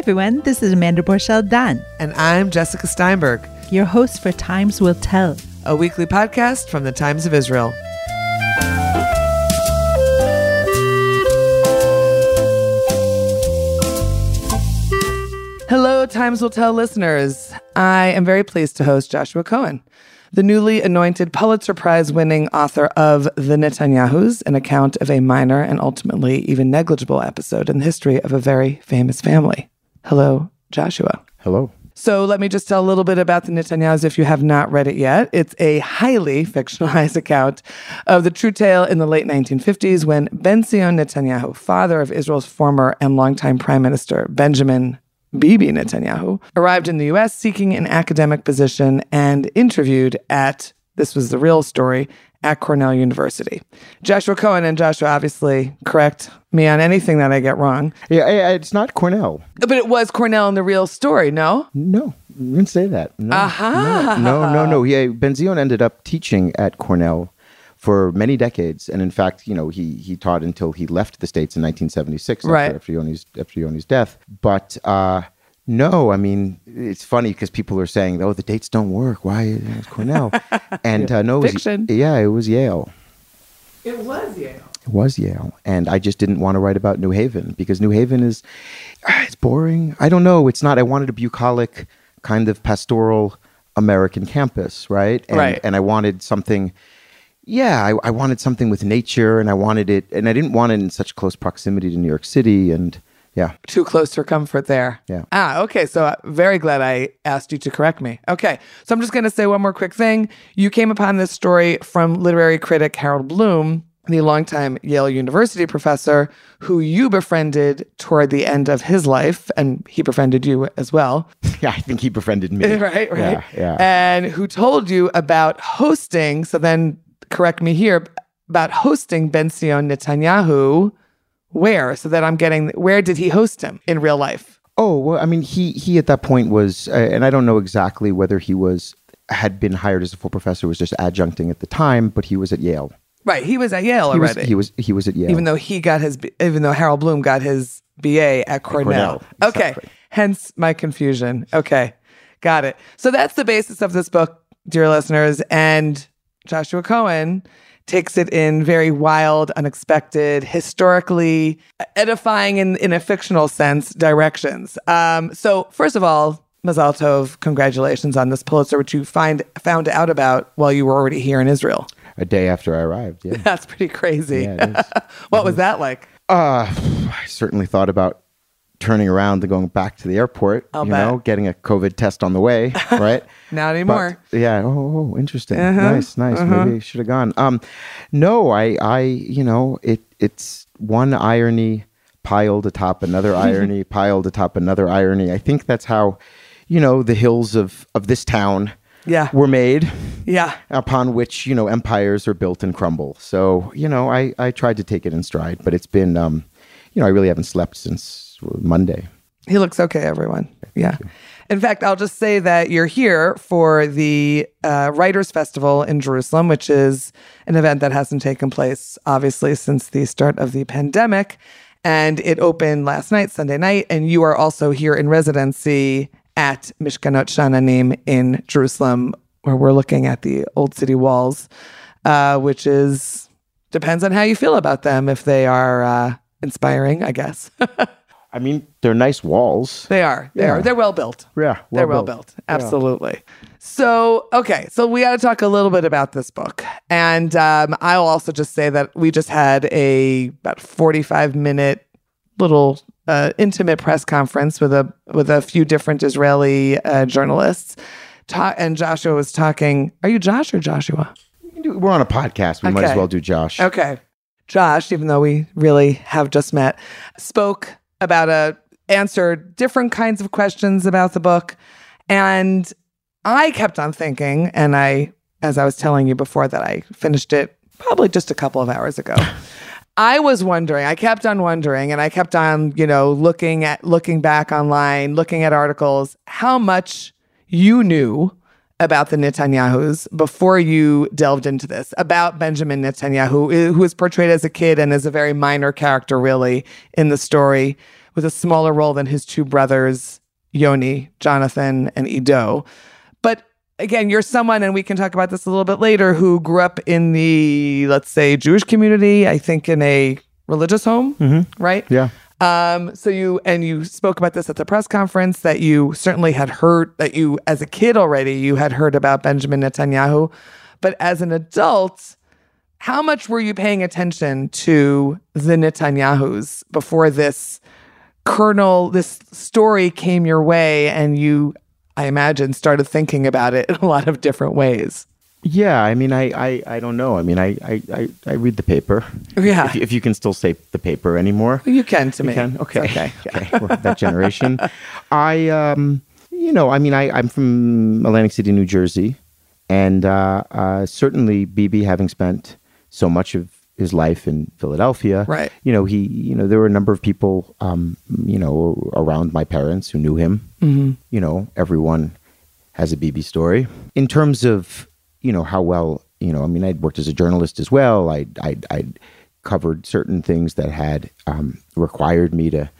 everyone. This is Amanda Borschel Dan, And I'm Jessica Steinberg, your host for Times Will Tell. a weekly podcast from the Times of Israel. Hello, Times Will Tell listeners. I am very pleased to host Joshua Cohen, the newly anointed Pulitzer Prize winning author of The Netanyahus, an account of a minor and ultimately even negligible episode in the history of a very famous family. Hello, Joshua. Hello. So let me just tell a little bit about the Netanyahus if you have not read it yet. It's a highly fictionalized account of the true tale in the late 1950s when Ben-Zion Netanyahu, father of Israel's former and longtime prime minister Benjamin Bibi Netanyahu, arrived in the US seeking an academic position and interviewed at, this was the real story, at Cornell University. Joshua Cohen and Joshua obviously correct me on anything that I get wrong. Yeah, it's not Cornell. But it was Cornell in the real story, no? No, you didn't say that. No, Aha. No, no, no. no. Yeah, Benzion ended up teaching at Cornell for many decades, and in fact, you know, he he taught until he left the states in 1976 Right. after, after Yoni's after Yoni's death. But uh, no, I mean, it's funny because people are saying, "Oh, the dates don't work. Why it's Cornell?" and uh, no, it was, Fiction. yeah, it was Yale. It was Yale. It was Yale, and I just didn't want to write about New Haven because New Haven is ah, it's boring. I don't know. It's not. I wanted a bucolic kind of pastoral American campus, right? And, Right. And I wanted something. Yeah, I, I wanted something with nature, and I wanted it, and I didn't want it in such close proximity to New York City, and yeah, Too close for comfort there. Yeah. Ah, okay. So uh, very glad I asked you to correct me. Okay. So I'm just going to say one more quick thing. You came upon this story from literary critic Harold Bloom, the longtime Yale University professor who you befriended toward the end of his life, and he befriended you as well. yeah. I think he befriended me. right, right. Yeah, yeah. And who told you about hosting, so then correct me here, about hosting Ben Sion Netanyahu where? So that I'm getting, where did he host him in real life? Oh well, I mean, he he at that point was, uh, and I don't know exactly whether he was had been hired as a full professor, was just adjuncting at the time, but he was at Yale. Right. He was at Yale He was already. he was he was at Yale. even though he got his, even though Harold Bloom got his BA at Cornell. Cornell, Okay. Hence my confusion. Okay. Got it. So that's the basis of this book, dear listeners. And Joshua Cohen takes it in very wild, unexpected, historically edifying in, in a fictional sense directions. Um, so first of all, Mazal Tov, congratulations on this Pulitzer, which you find found out about while you were already here in Israel. a day after I arrived. Yeah. That's pretty crazy. Yeah, what was that like? Uh, I certainly thought about turning around and going back to the airport. I'll you bet. know, getting a COVID test on the way, right? Not anymore. But, yeah. Oh, oh, interesting. Uh-huh, Nice, nice. Maybe should have gone. Um, no, I, I, you know, it, it's one irony piled atop another irony, piled atop another irony. I think that's how, you know, the hills of of this town, Yeah. were made. Yeah. upon which you know empires are built and crumble. So you know, I I tried to take it in stride, but it's been um, you know, I really haven't slept since Monday. He looks okay, everyone. Yeah. In fact, I'll just say that you're here for the uh, Writers Festival in Jerusalem, which is an event that hasn't taken place, obviously, since the start of the pandemic. And it opened last night, Sunday night. And you are also here in residency at Mishkenot Sha'ananim in Jerusalem, where we're looking at the old city walls, uh, which is depends on how you feel about them. If they are uh, inspiring, I guess. I mean, they're nice walls. They are. They Yeah. are. They're well built. Yeah, They're well well-built. built. Absolutely. So, okay. So, we got to talk a little bit about this book. And um, I'll also just say that we just had a about 45 minute little uh, intimate press conference with a with a few different Israeli uh, journalists. Ta- and Joshua was talking. Are you Josh or Joshua? We can do- We're on a podcast. We might as well do Josh. Okay. Josh, even though we really have just met, spoke about a answered different kinds of questions about the book. And I kept on thinking, and I as I was telling you before that I finished it probably just a couple of hours ago. I was wondering, I kept on wondering, and I kept on, you know, looking at looking back online, looking at articles, how much you knew about the Netanyahus before you delved into this, about Benjamin Netanyahu, who is portrayed as a kid and is a very minor character, really, in the story. with a smaller role than his two brothers, Yoni, Jonathan, and Ido. But again, you're someone, and we can talk about this a little bit later, who grew up in the, let's say, Jewish community, I think in a religious home, mm-hmm. right? Yeah. Um, so you and you spoke about this at the press conference that you certainly had heard that you as a kid already you had heard about Benjamin Netanyahu, but as an adult, how much were you paying attention to the Netanyahus before this kernel, this story came your way and you, I imagine, started thinking about it in a lot of different ways? Yeah, I mean, I, I, I don't know. I mean, I, I, I, read the paper. Yeah. If, if you can still say the paper anymore. You can to me. You can? It's Okay. okay. okay. We're that generation. I, um, you know, I mean, I, I'm from Atlantic City, New Jersey. And uh, uh, certainly, BB, having spent so much of his life in Philadelphia, Right. You know, he, you know, there were a number of people, um, you know, around my parents who knew him. Mm-hmm. You know, everyone has a BB story. In terms of, you know, how well, you know, I mean, I'd worked as a journalist as well. I, I, I'd covered certain things that had um, required me to,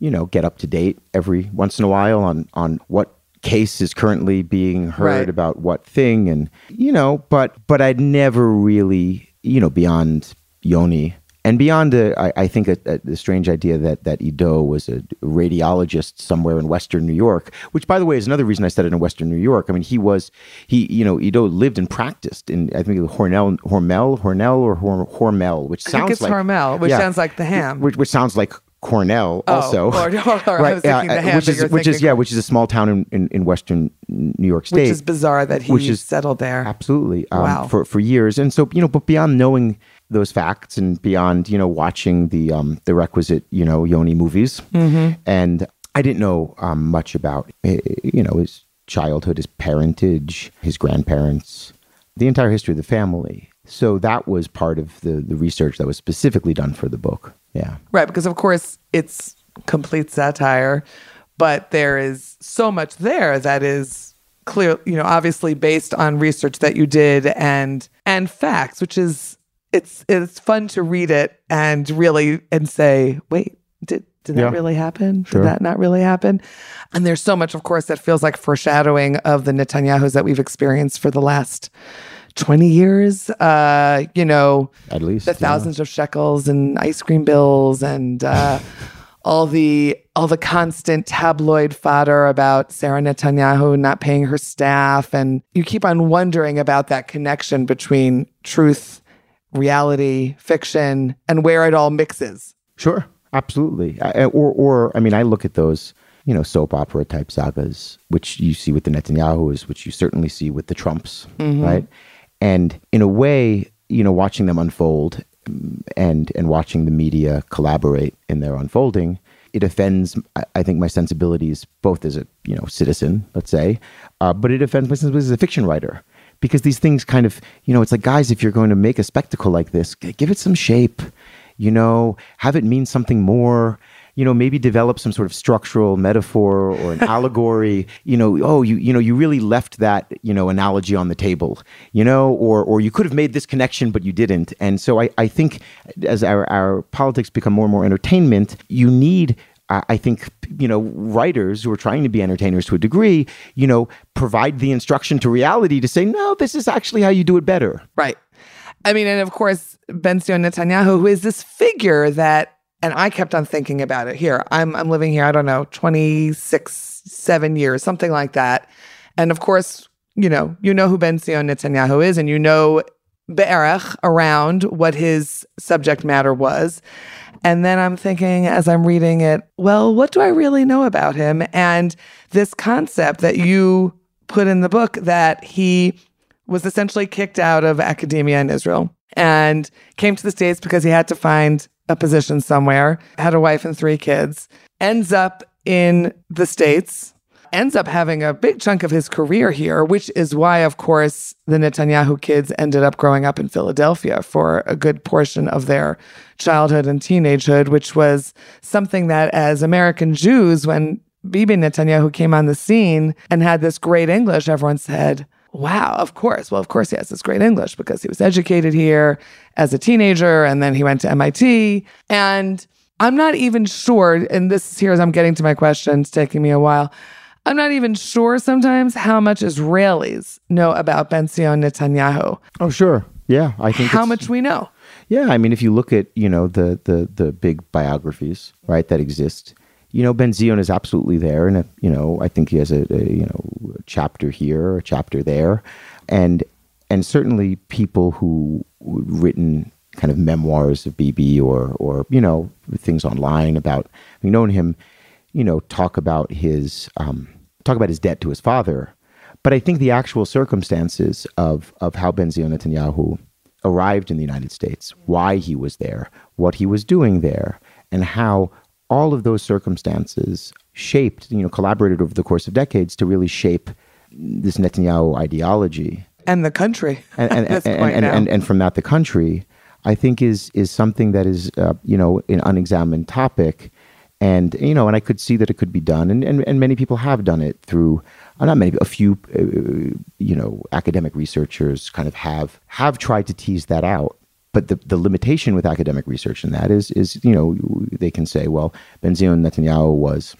you know, get up to date every once in a while on on what case is currently being heard Right. about what thing, and you know, but but I'd never really, you know, beyond Yoni. And beyond, a, I, I think, a, a, the strange idea that that Ido was a radiologist somewhere in Western New York, which, by the way, is another reason I said it in Western New York. I mean, he was, he, you know, Ido lived and practiced in, I think, Hornell, Hormel, Hornell, or Hor, Hormel, which sounds like Hormel, which yeah. sounds like the ham. which, which sounds like Cornell, Oh, also. or- or I was thinking the which is which is yeah, which is a small town in, in, in Western New York State, which is bizarre that he which is- settled there. Absolutely. Um, Wow. For for years, and so you know, but beyond knowing those facts and beyond you know watching the um the requisite you know Yoni movies, Mm-hmm. and I didn't know um, much about eh, you know his childhood, his parentage, his grandparents, the entire history of the family. So that was part of the the research that was specifically done for the book. Yeah. Right, because of course it's complete satire, but there is so much there that is clear, you know, obviously based on research that you did and and facts, which is it's it's fun to read it and really and say, wait, did did that Yeah. really happen? Sure. Did that not really happen? And there's so much, of course, that feels like foreshadowing of the Netanyahus that we've experienced for the last 20 years. Uh, you know, At least the yeah. thousands of shekels and ice cream bills and uh, all the all the constant tabloid fodder about Sarah Netanyahu not paying her staff, and you keep on wondering about that connection between truth, reality, fiction, and where it all mixes. Sure, absolutely. I, or, or I mean, I look at those, you know, soap opera type sagas, which you see with the Netanyahu's, which you certainly see with the Trumps, right? And in a way, you know, watching them unfold mm, and and watching the media collaborate in their unfolding, it offends, I- I think, my sensibilities both as a you know citizen, let's say, uh, but it offends my sensibilities as a fiction writer because these things kind of, you know, it's like guys, if you're going to make a spectacle like this, give it some shape you know, have it mean something more, you know, maybe develop some sort of structural metaphor or an allegory, you know, oh, you, you know, you really left that, you know, analogy on the table, you know, or, or you could have made this connection, but you didn't. And so I, I think as our, our politics become more and more entertainment, you need I think you know writers who are trying to be entertainers to a degree, you know, provide the instruction to reality to say, no, this is actually how you do it better. Right. I mean, and of course, Ben Zion Netanyahu, who is this figure that, and I kept on thinking about it here. I'm, I'm living here, I don't know, 26, seven years, something like that. And of course, you know, you know who Ben Zion Netanyahu is, and you know Be'erach around what his subject matter was. And then I'm thinking as I'm reading it, well, what do I really know about him? And this concept that you put in the book that he was essentially kicked out of academia in Israel and came to the States because he had to find a position somewhere, had a wife and three kids, ends up in the States, ends up having a big chunk of his career here, which is why, of course, the Netanyahu kids ended up growing up in Philadelphia for a good portion of their childhood and teenagehood, which was something that as American Jews, when Bibi Netanyahu came on the scene and had this great English, everyone said, Wow, of course. Well, of course, he has this great English because he was educated here as a teenager and then he went to MIT. And I'm not even sure, and this is here as I'm getting to my questions, taking me a while. I'm not even sure sometimes how much Israelis know about Benzion Netanyahu. Oh, sure. Yeah, I think How much we know. Yeah, I mean, if you look at you know the the the big biographies, right, that exist, you know, Ben Zion is absolutely there, and you know, I think he has a, a you know a chapter here, a chapter there, and and certainly people who written kind of memoirs of BB or or you know things online about known him, you know, talk about his um, talk about his debt to his father, but I think the actual circumstances of of how Ben Zion Netanyahu arrived in the United States, why he was there, what he was doing there, and how all of those circumstances shaped, you know, collaborated over the course of decades to really shape this Netanyahu ideology. And the country. And and, and, and, and, and from that the country, I think is is something that is uh, you know an unexamined topic. And you know, and I could see that it could be done, and, and, and many people have done it through uh, not many, a few, uh, you know, academic researchers kind of have have tried to tease that out. But the, the limitation with academic research in that is is you know they can say, well, Benzion Netanyahu was,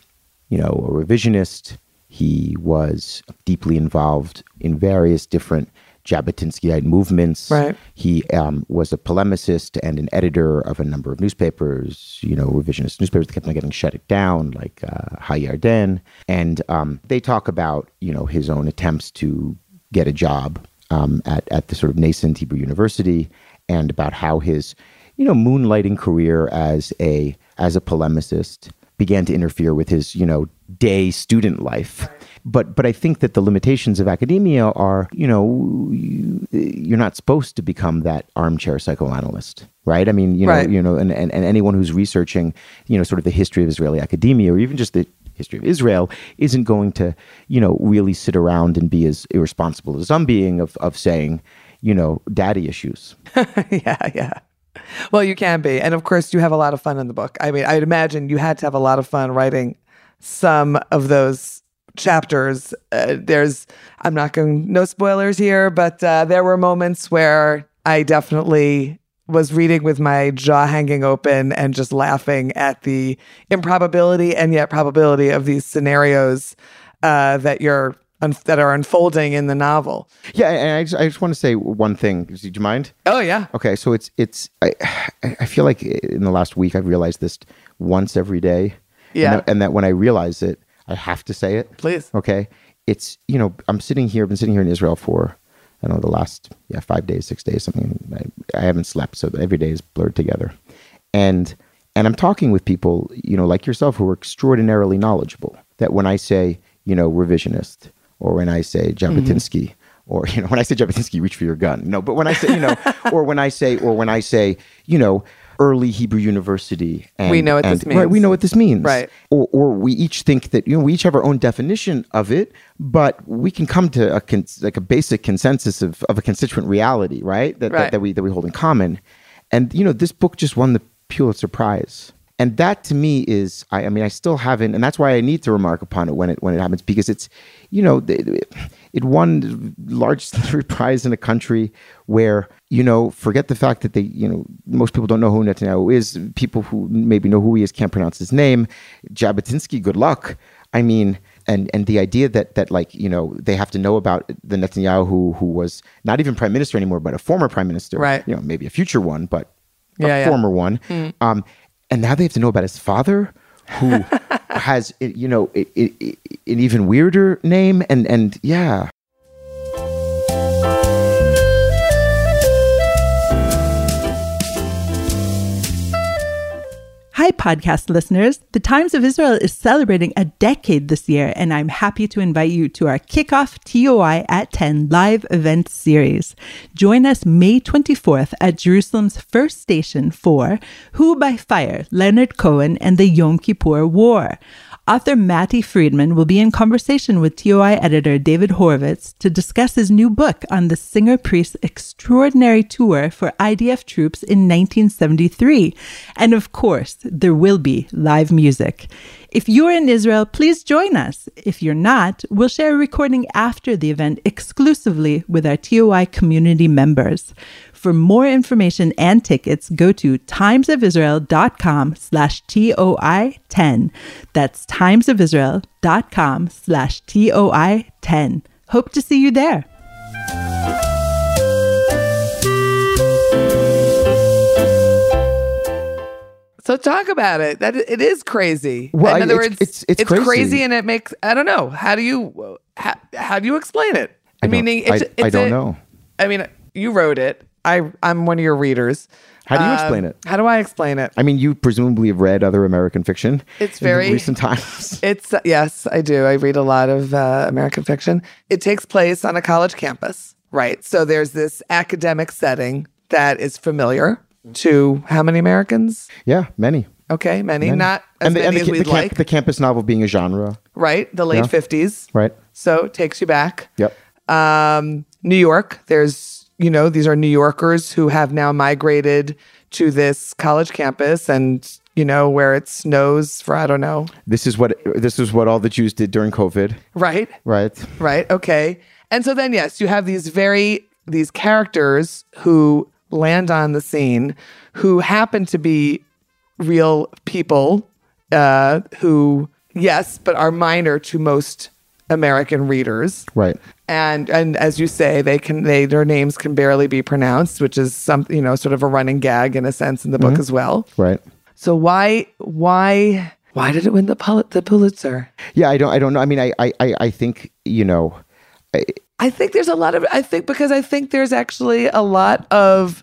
you know, a revisionist. He was deeply involved in various different Jabotinskyite movements. Right. He um, was a polemicist and an editor of a number of newspapers, you know, revisionist newspapers that kept on getting shut down, like uh, Hayarden. And um, they talk about, you know, his own attempts to get a job um, at, at the sort of nascent Hebrew University and about how his, you know, moonlighting career as a as a polemicist began to interfere with his, you know, day student life. But but I think that the limitations of academia are, you know, you, you're not supposed to become that armchair psychoanalyst, right? I mean, you know, Right. you know, and, and, and anyone who's researching, you know, sort of the history of Israeli academia or even just the history of Israel isn't going to, you know, really sit around and be as irresponsible as I'm being of of saying, you know, daddy issues. yeah, yeah. Well, you can be. And of course, you have a lot of fun in the book. I mean, I'd imagine you had to have a lot of fun writing some of those chapters. Uh, there's, I'm not going, no spoilers here, but uh, there were moments where I definitely was reading with my jaw hanging open and just laughing at the improbability and yet probability of these scenarios uh, that you're un- that are unfolding in the novel. Yeah, and I just, I just want to say one thing. Do you mind? Oh yeah, Okay, so it's it's I I feel like in the last week I've realized this once every day. Yeah. And that, and that when I realize it, I have to say it. please. Okay. It's you know I'm sitting here. I've been sitting here in Israel for I don't know the last yeah five days, six days, something. I, I haven't slept, so every day is blurred together, and and I'm talking with people you know like yourself who are extraordinarily knowledgeable. That when I say you know revisionist or when I say Jabotinsky. Mm-hmm. Or you know when I say Jabotinsky, reach for your gun. No, but when I say you know, or when I say, or when I say you know, early Hebrew University, and, We know what this and- Right, we means. know what this means Right. or, or we each think that you know we each have our own definition of it, but we can come to a like a basic consensus of, of a constituent reality, right? That, Right. that that we that we hold in common, and you know this book just won the Pulitzer Prize, and that to me is I, I mean I still haven't, and that's why I need to remark upon it when it when it happens because it's you know it, it won the largest literary prize in a country where you know forget the fact that they you know most people don't know who Netanyahu is. People who maybe know who he is can't pronounce his name. Jabotinsky, good luck. I mean, and and the idea that that like you know they have to know about the Netanyahu who who was not even prime minister anymore, but a former prime minister, Right. You know, maybe a future one, but a Yeah, yeah. former one. Um, and now they have to know about his father, who has you know it, it, it, an even weirder name, and and yeah. Hi, podcast listeners. The Times of Israel is celebrating a decade this year, and I'm happy to invite you to our kickoff TOI at 10 live event series. Join us May 24th at Jerusalem's first station for Who by Fire, Leonard Cohen and the Yom Kippur War. Author Matty Friedman will be in conversation with TOI editor David Horowitz to discuss his new book on the singer priest's extraordinary tour for IDF troops in 1973. And of course, there will be live music. If you're in Israel, please join us. If you're not, we'll share a recording after the event exclusively with our TOI community members. For more information and tickets, go to timesofisrael.com slash TOI10. That's timesofisrael.com slash TOI10. Hope to see you there. So talk about it. That it is crazy. Well, in other it's- words, it's- it's crazy. and it makes I don't know. How do you how, how do you explain it? I don't- mean, I- it's, I don't a- know. I mean, you wrote it. I I'm one of your readers. How do you Um, explain it? How do I explain it? I mean, you presumably have read other American fiction. It's in very- recent times. It's yes, I do. I read a lot of uh, American fiction. It takes place on a college campus, right? So there's this academic setting that is familiar to how many Americans? yeah, many. Okay, many, not as and the, many and the, as we'd the, like, the campus novel being a genre, right? The late Yeah. fifties, right? So it takes you back. Yep. Um, New York, there's, you know, these are New Yorkers who have now migrated to this college campus and, you know, where it snows for, I don't know. This is what this is what all the Jews did during COVID, Right. right? Right. Okay. And so then, yes, you have these very, these characters who land on the scene who happen to be real people uh, who, yes, but are minor to most American readers. Right. and and as you say they can they their names can barely be pronounced which is some you know sort of a running gag in a sense in the book as well Right. so why why why did it win the Pul- the pulitzer Yeah, I don't. I don't know. I mean, I, I, I, I think you know. I, i think there's a lot of i think because i think there's actually a lot of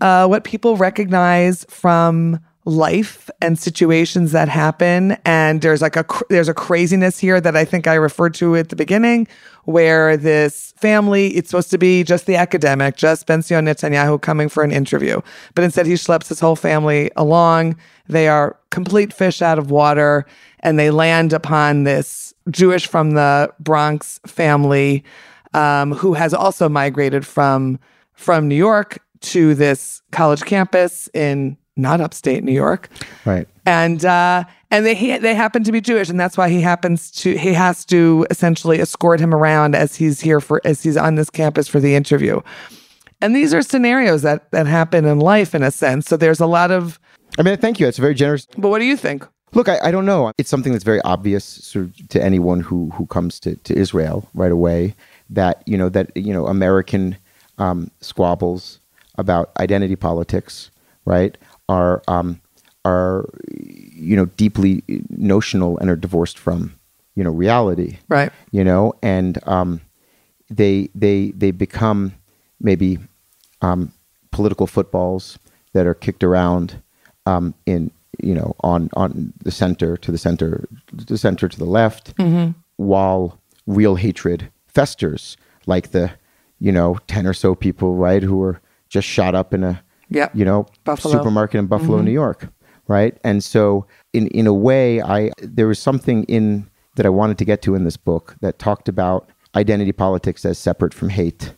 uh, what people recognize from life and situations that happen. And there's like a there's a craziness here that i think i referred to at the beginning where this family it's supposed to be just the academic just benzion netanyahu coming for an interview. But instead he schleps his whole family along. They are complete fish out of water and they land upon this jewish from the bronx family um, who has also migrated from from New York to this college campus in not upstate New York, right. and uh, and they he, they happen to be Jewish, and that's why he happens to he has to essentially escort him around as he's here for as he's on this campus for the interview. And these are scenarios that that happen in life in a sense. So there's a lot of. I mean, thank you. It's very generous. But what do you think? Look, I, I don't know. It's something that's very obvious sort of, to anyone who who comes to, to Israel right away that you know that you know American um, squabbles about identity politics, right, are um, are you know deeply notional and are divorced from you know reality, Right. you know, and um, they they they become maybe um, political footballs that are kicked around um, in you know on on the center to the center the center to the left, while real hatred festers, like the you know ten or so people right who were just shot up in a Yep. you know Buffalo. supermarket in Buffalo, New York, right? And so in in a way, I there was something in that I wanted to get to in this book that talked about identity politics as separate from hate,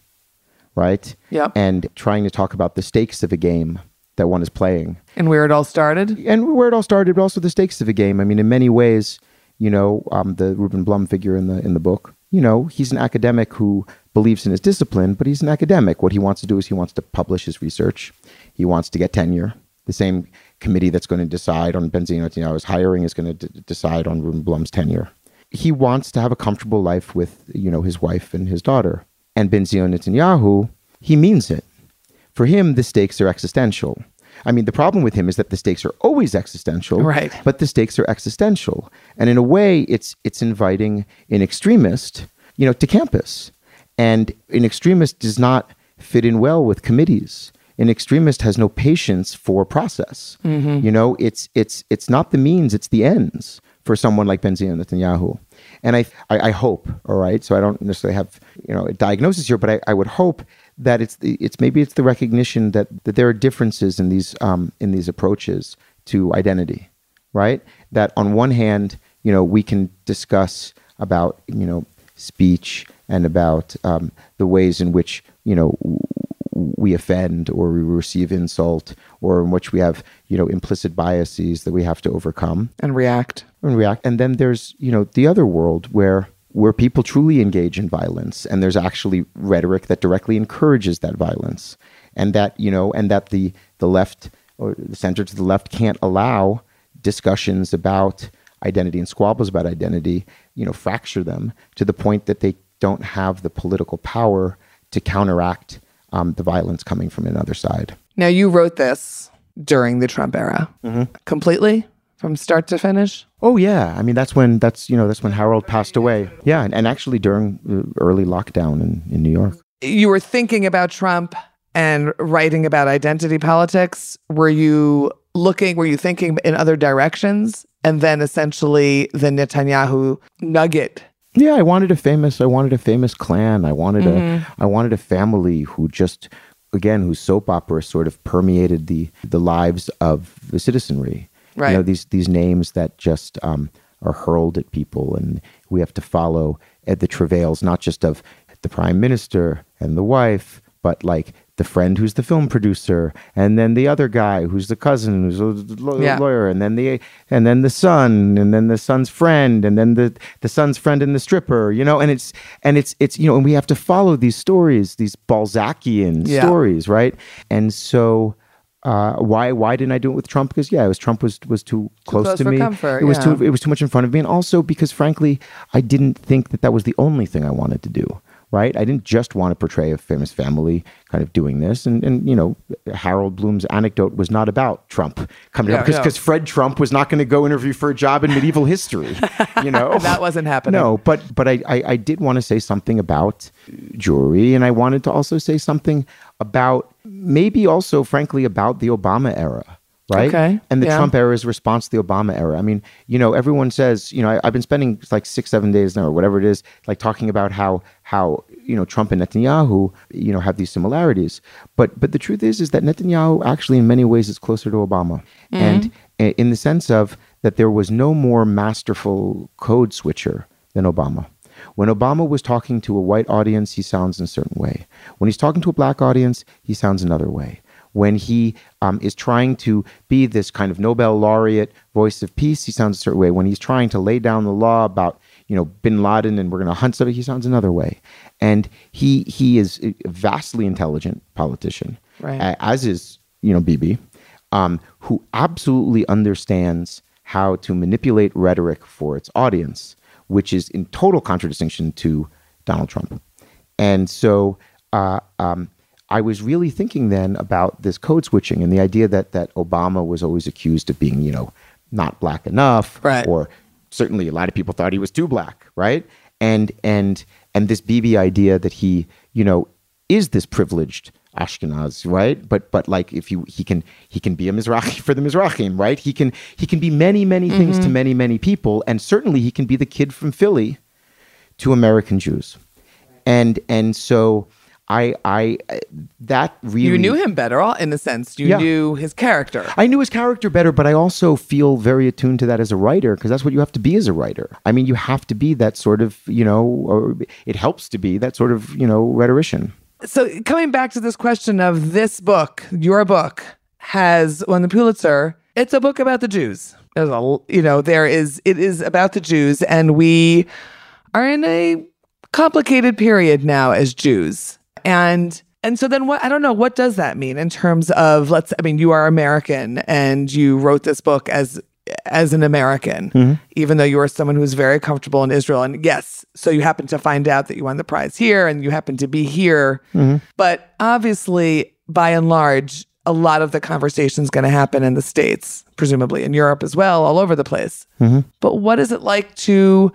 right? Yep. And trying to talk about the stakes of a game that one is playing And where it all started? and where it all started, but also the stakes of a game. I mean, in many ways, you know, um, the Ruben Blum figure in the in the book, you know, he's an academic who believes in his discipline, but he's an academic. What he wants to do is he wants to publish his research. He wants to get tenure. The same committee that's going to decide on Benzion Netanyahu's hiring is going to d- decide on Ruben Blum's tenure. He wants to have a comfortable life with, you know, his wife and his daughter. And Benzion Netanyahu, he means it. For him, the stakes are existential. I mean, the problem with him is that the stakes are always existential, Right. But the stakes are existential, and in a way, it's it's inviting an extremist, you know, to campus, and an extremist does not fit in well with committees. An extremist has no patience for process. You know, it's it's it's not the means, it's the ends for someone like Benzion Netanyahu. And I, I, I hope, all right, so I don't necessarily have, you know, a diagnosis here, but I, I would hope that it's the, it's maybe it's the recognition that, that there are differences in these um, in these approaches to identity, right? That on one hand, you know, we can discuss about you know speech and about um, the ways in which you know we offend or we receive insult or in which we have you know implicit biases that we have to overcome And react. and react. And then there's, you know, the other world where where people truly engage in violence and there's actually rhetoric that directly encourages that violence and that you know and that the the left or the center to the left can't allow discussions about identity and squabbles about identity you know fracture them to the point that they don't have the political power to counteract um, the violence coming from another side Now, you wrote this during the Trump era completely from start to finish. Oh yeah, I mean that's when that's you know that's when Harold passed away. Yeah, and, and actually during the early lockdown in, in New York. You were thinking about Trump and writing about identity politics. Were you looking, were you thinking in other directions? And then essentially the Netanyahu nugget. Yeah, I wanted a famous I wanted a famous clan. I wanted a I wanted a family who just again whose soap opera sort of permeated the the lives of the citizenry. Right. You know these these names that just um, are hurled at people, and we have to follow at the travails not just of the prime minister and the wife, but like the friend who's the film producer, and then the other guy who's the cousin who's a Yeah. lawyer, and then the and then the son, and then the son's friend, and then the the son's friend and the stripper. You know, and it's and it's it's you know, and we have to follow these stories, these Balzacian Yeah. stories, right? And so. Uh, why why didn't I do it with Trump? Because yeah, it was Trump was was too close, close to me. comfort, it was yeah. too it was too much in front of me, and also because frankly, I didn't think that that was the only thing I wanted to do. Right? I didn't just want to portray a famous family kind of doing this, and and you know, Harold Bloom's anecdote was not about Trump coming Yeah, up because no. because Fred Trump was not going to go interview for a job in medieval history. You know, That wasn't happening. no, but but I, I I did want to say something about jewelry, and I wanted to also say something about maybe also, frankly, about the Obama era, right? Okay, And the yeah. Trump era's response to the Obama era. I mean, you know, everyone says, you know, I, I've been spending like six, seven days now, or whatever it is, like talking about how how you know Trump and Netanyahu, you know, have these similarities. But but the truth is, is that Netanyahu actually, in many ways, is closer to Obama, mm-hmm. and i- in the sense of that there was no more masterful code switcher than Obama. When Obama was talking to a white audience, he sounds in a certain way. When he's talking to a black audience, he sounds another way. When he um, is trying to be this kind of Nobel laureate voice of peace, he sounds a certain way. When he's trying to lay down the law about you know Bin Laden and we're going to hunt somebody, he sounds another way. And he he is a vastly intelligent politician, Right. as is you know Bibi, um, who absolutely understands how to manipulate rhetoric for its audience, which is in total contradistinction to Donald Trump. And so uh, um, I was really thinking then about this code switching and the idea that that Obama was always accused of being, you know, not black enough, Right. or certainly a lot of people thought he was too black, right? And and and this BB idea that he, you know, is this privileged Ashkenaz, right? But but like if you he can he can be a Mizrahi for the Mizrahim, right? He can he can be many many things to mm-hmm. many many people, and certainly he can be the kid from Philly to American Jews, and and so I I uh, that really You knew him better, all in a sense. You Yeah. knew his character. I knew his character better, but I also feel very attuned to that as a writer because that's what you have to be as a writer. I mean, you have to be that sort of, you know, or it helps to be that sort of, you know, rhetorician. So coming back to this question of this book, your book has won the Pulitzer. It's a book about the Jews. There's a you know there is it is about the Jews, and we are in a complicated period now as Jews, and and so then what I don't know what does that mean in terms of let's I mean you are American and you wrote this book as as an American, mm-hmm. even though you are someone who's very comfortable in Israel. And yes, so you happen to find out that you won the prize here and you happen to be here. Mm-hmm. But obviously, by and large, a lot of the conversation is going to happen in the States, presumably in Europe as well, all over the place. Mm-hmm. But what is it like to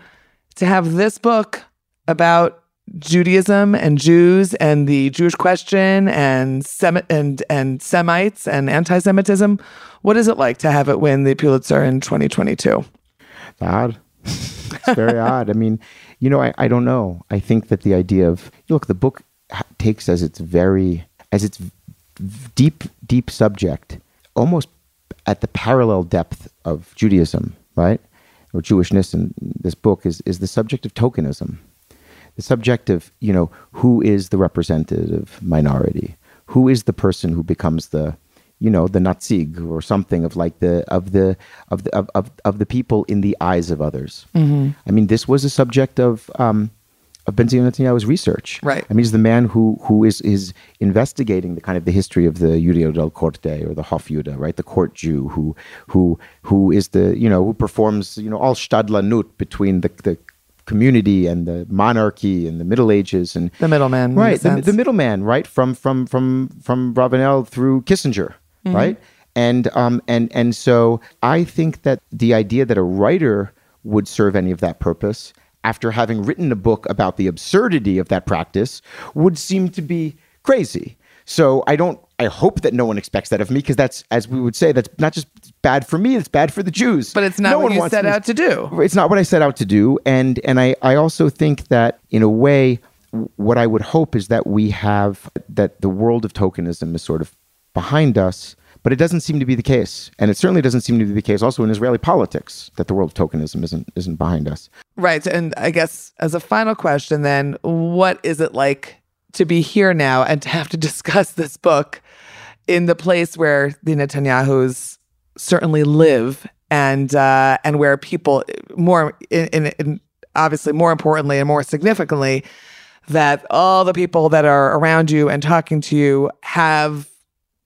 to have this book about Judaism and Jews and the Jewish question and Semi- and and Semites and anti-Semitism. What is it like to have it win the Pulitzer in 2022? Odd. it's very odd. I mean, you know, I, I don't know. I think that the idea of look, the book takes as its very as its deep deep subject almost at the parallel depth of Judaism, right, or Jewishness. In this book is is the subject of tokenism, the subject of you know who is the representative minority, who is the person who becomes the you know the Natsig or something of like the of the of the of of, of the people in the eyes of others. Mm-hmm. I mean, this was a subject of um, of Benzion Netanyahu's research. Right. I mean, he's the man who who is is investigating the kind of the history of the Judio del Corte or the Hofjude, right? The court Jew who who who is the you know who performs you know all Stadlanut between the the community and the monarchy and the Middle Ages and The middleman. right the, the middleman right from from from from Abravanel through Kissinger Mm-hmm. right and um and and so I think that the idea that a writer would serve any of that purpose after having written a book about the absurdity of that practice would seem to be crazy so I don't I hope that no one expects that of me because that's as we would say that's not just bad for me it's bad for the Jews But it's not No what one you set out to do. it's not what I set out to do, and and I I also think that in a way, what I would hope is that we have that the world of tokenism is sort of behind us, but it doesn't seem to be the case, and it certainly doesn't seem to be the case also in Israeli politics that the world of tokenism isn't isn't behind us. Right. And I guess as a final question, then, what is it like to be here now and to have to discuss this book in the place where the Netanyahus certainly live and uh, and where people more in, in, in obviously more importantly and more significantly that all the people that are around you and talking to you have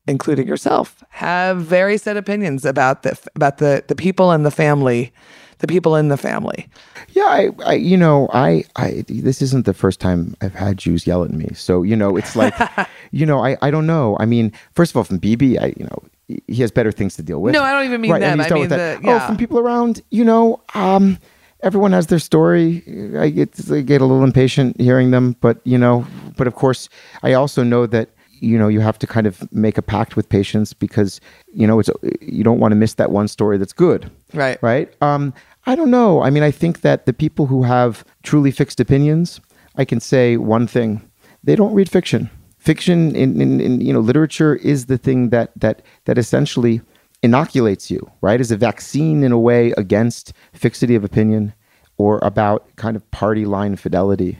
including yourself have very set opinions about the about the the people and the family the people in the family Yeah, I, I you know, I, I, this isn't the first time I've had Jews yell at me. So, you know, it's like, you know, I, I don't know. I mean, first of all, from bb I, you know, he has better things to deal with. No, I don't even mean and them. he's I mean that. the- yeah. Oh, from people around, you know, um, everyone has their story. I get, I get a little impatient hearing them, but you know, but of course, I also know that you know you have to kind of make a pact with patience because you know it's you don't want to miss that one story that's good Right. right um i don't know i mean i think that the people who have truly fixed opinions i can say one thing they don't read fiction fiction in, in, in you know literature is the thing that that that essentially inoculates you right? As a vaccine in a way against fixity of opinion or about kind of party line fidelity.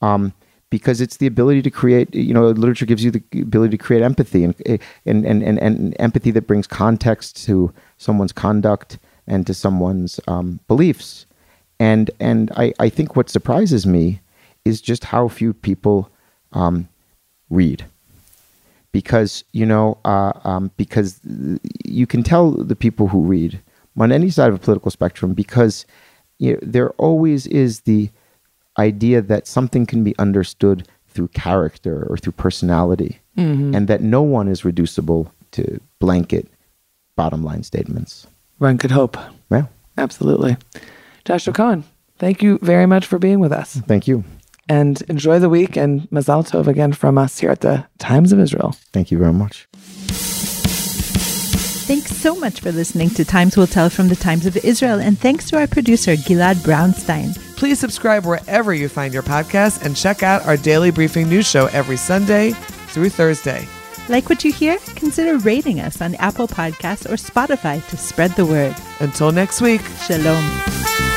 Um, because it's the ability to create you know literature gives you the ability to create empathy and and and, and, and empathy that brings context to someone's conduct and to someone's um, beliefs. And and I, I think what surprises me is just how few people um, read because you know uh, um, because you can tell the people who read on any side of a political spectrum because you know, there always is the idea that something can be understood through character or through personality and that no one is reducible to blanket bottom line statements One could hope. well Absolutely. Joshua Cohen, thank you very much for being with us. thank you And enjoy the week and Mazal Tov again from us here at the Times of Israel. thank you very much Thanks so much for listening to Times Will Tell from the Times of Israel, and thanks to our producer, Gilad Brownstein. Please subscribe wherever you find your podcast and check out our daily briefing news show every Sunday through Thursday. Like what you hear? Consider rating us on Apple Podcasts or Spotify to spread the word. Until next week. Shalom.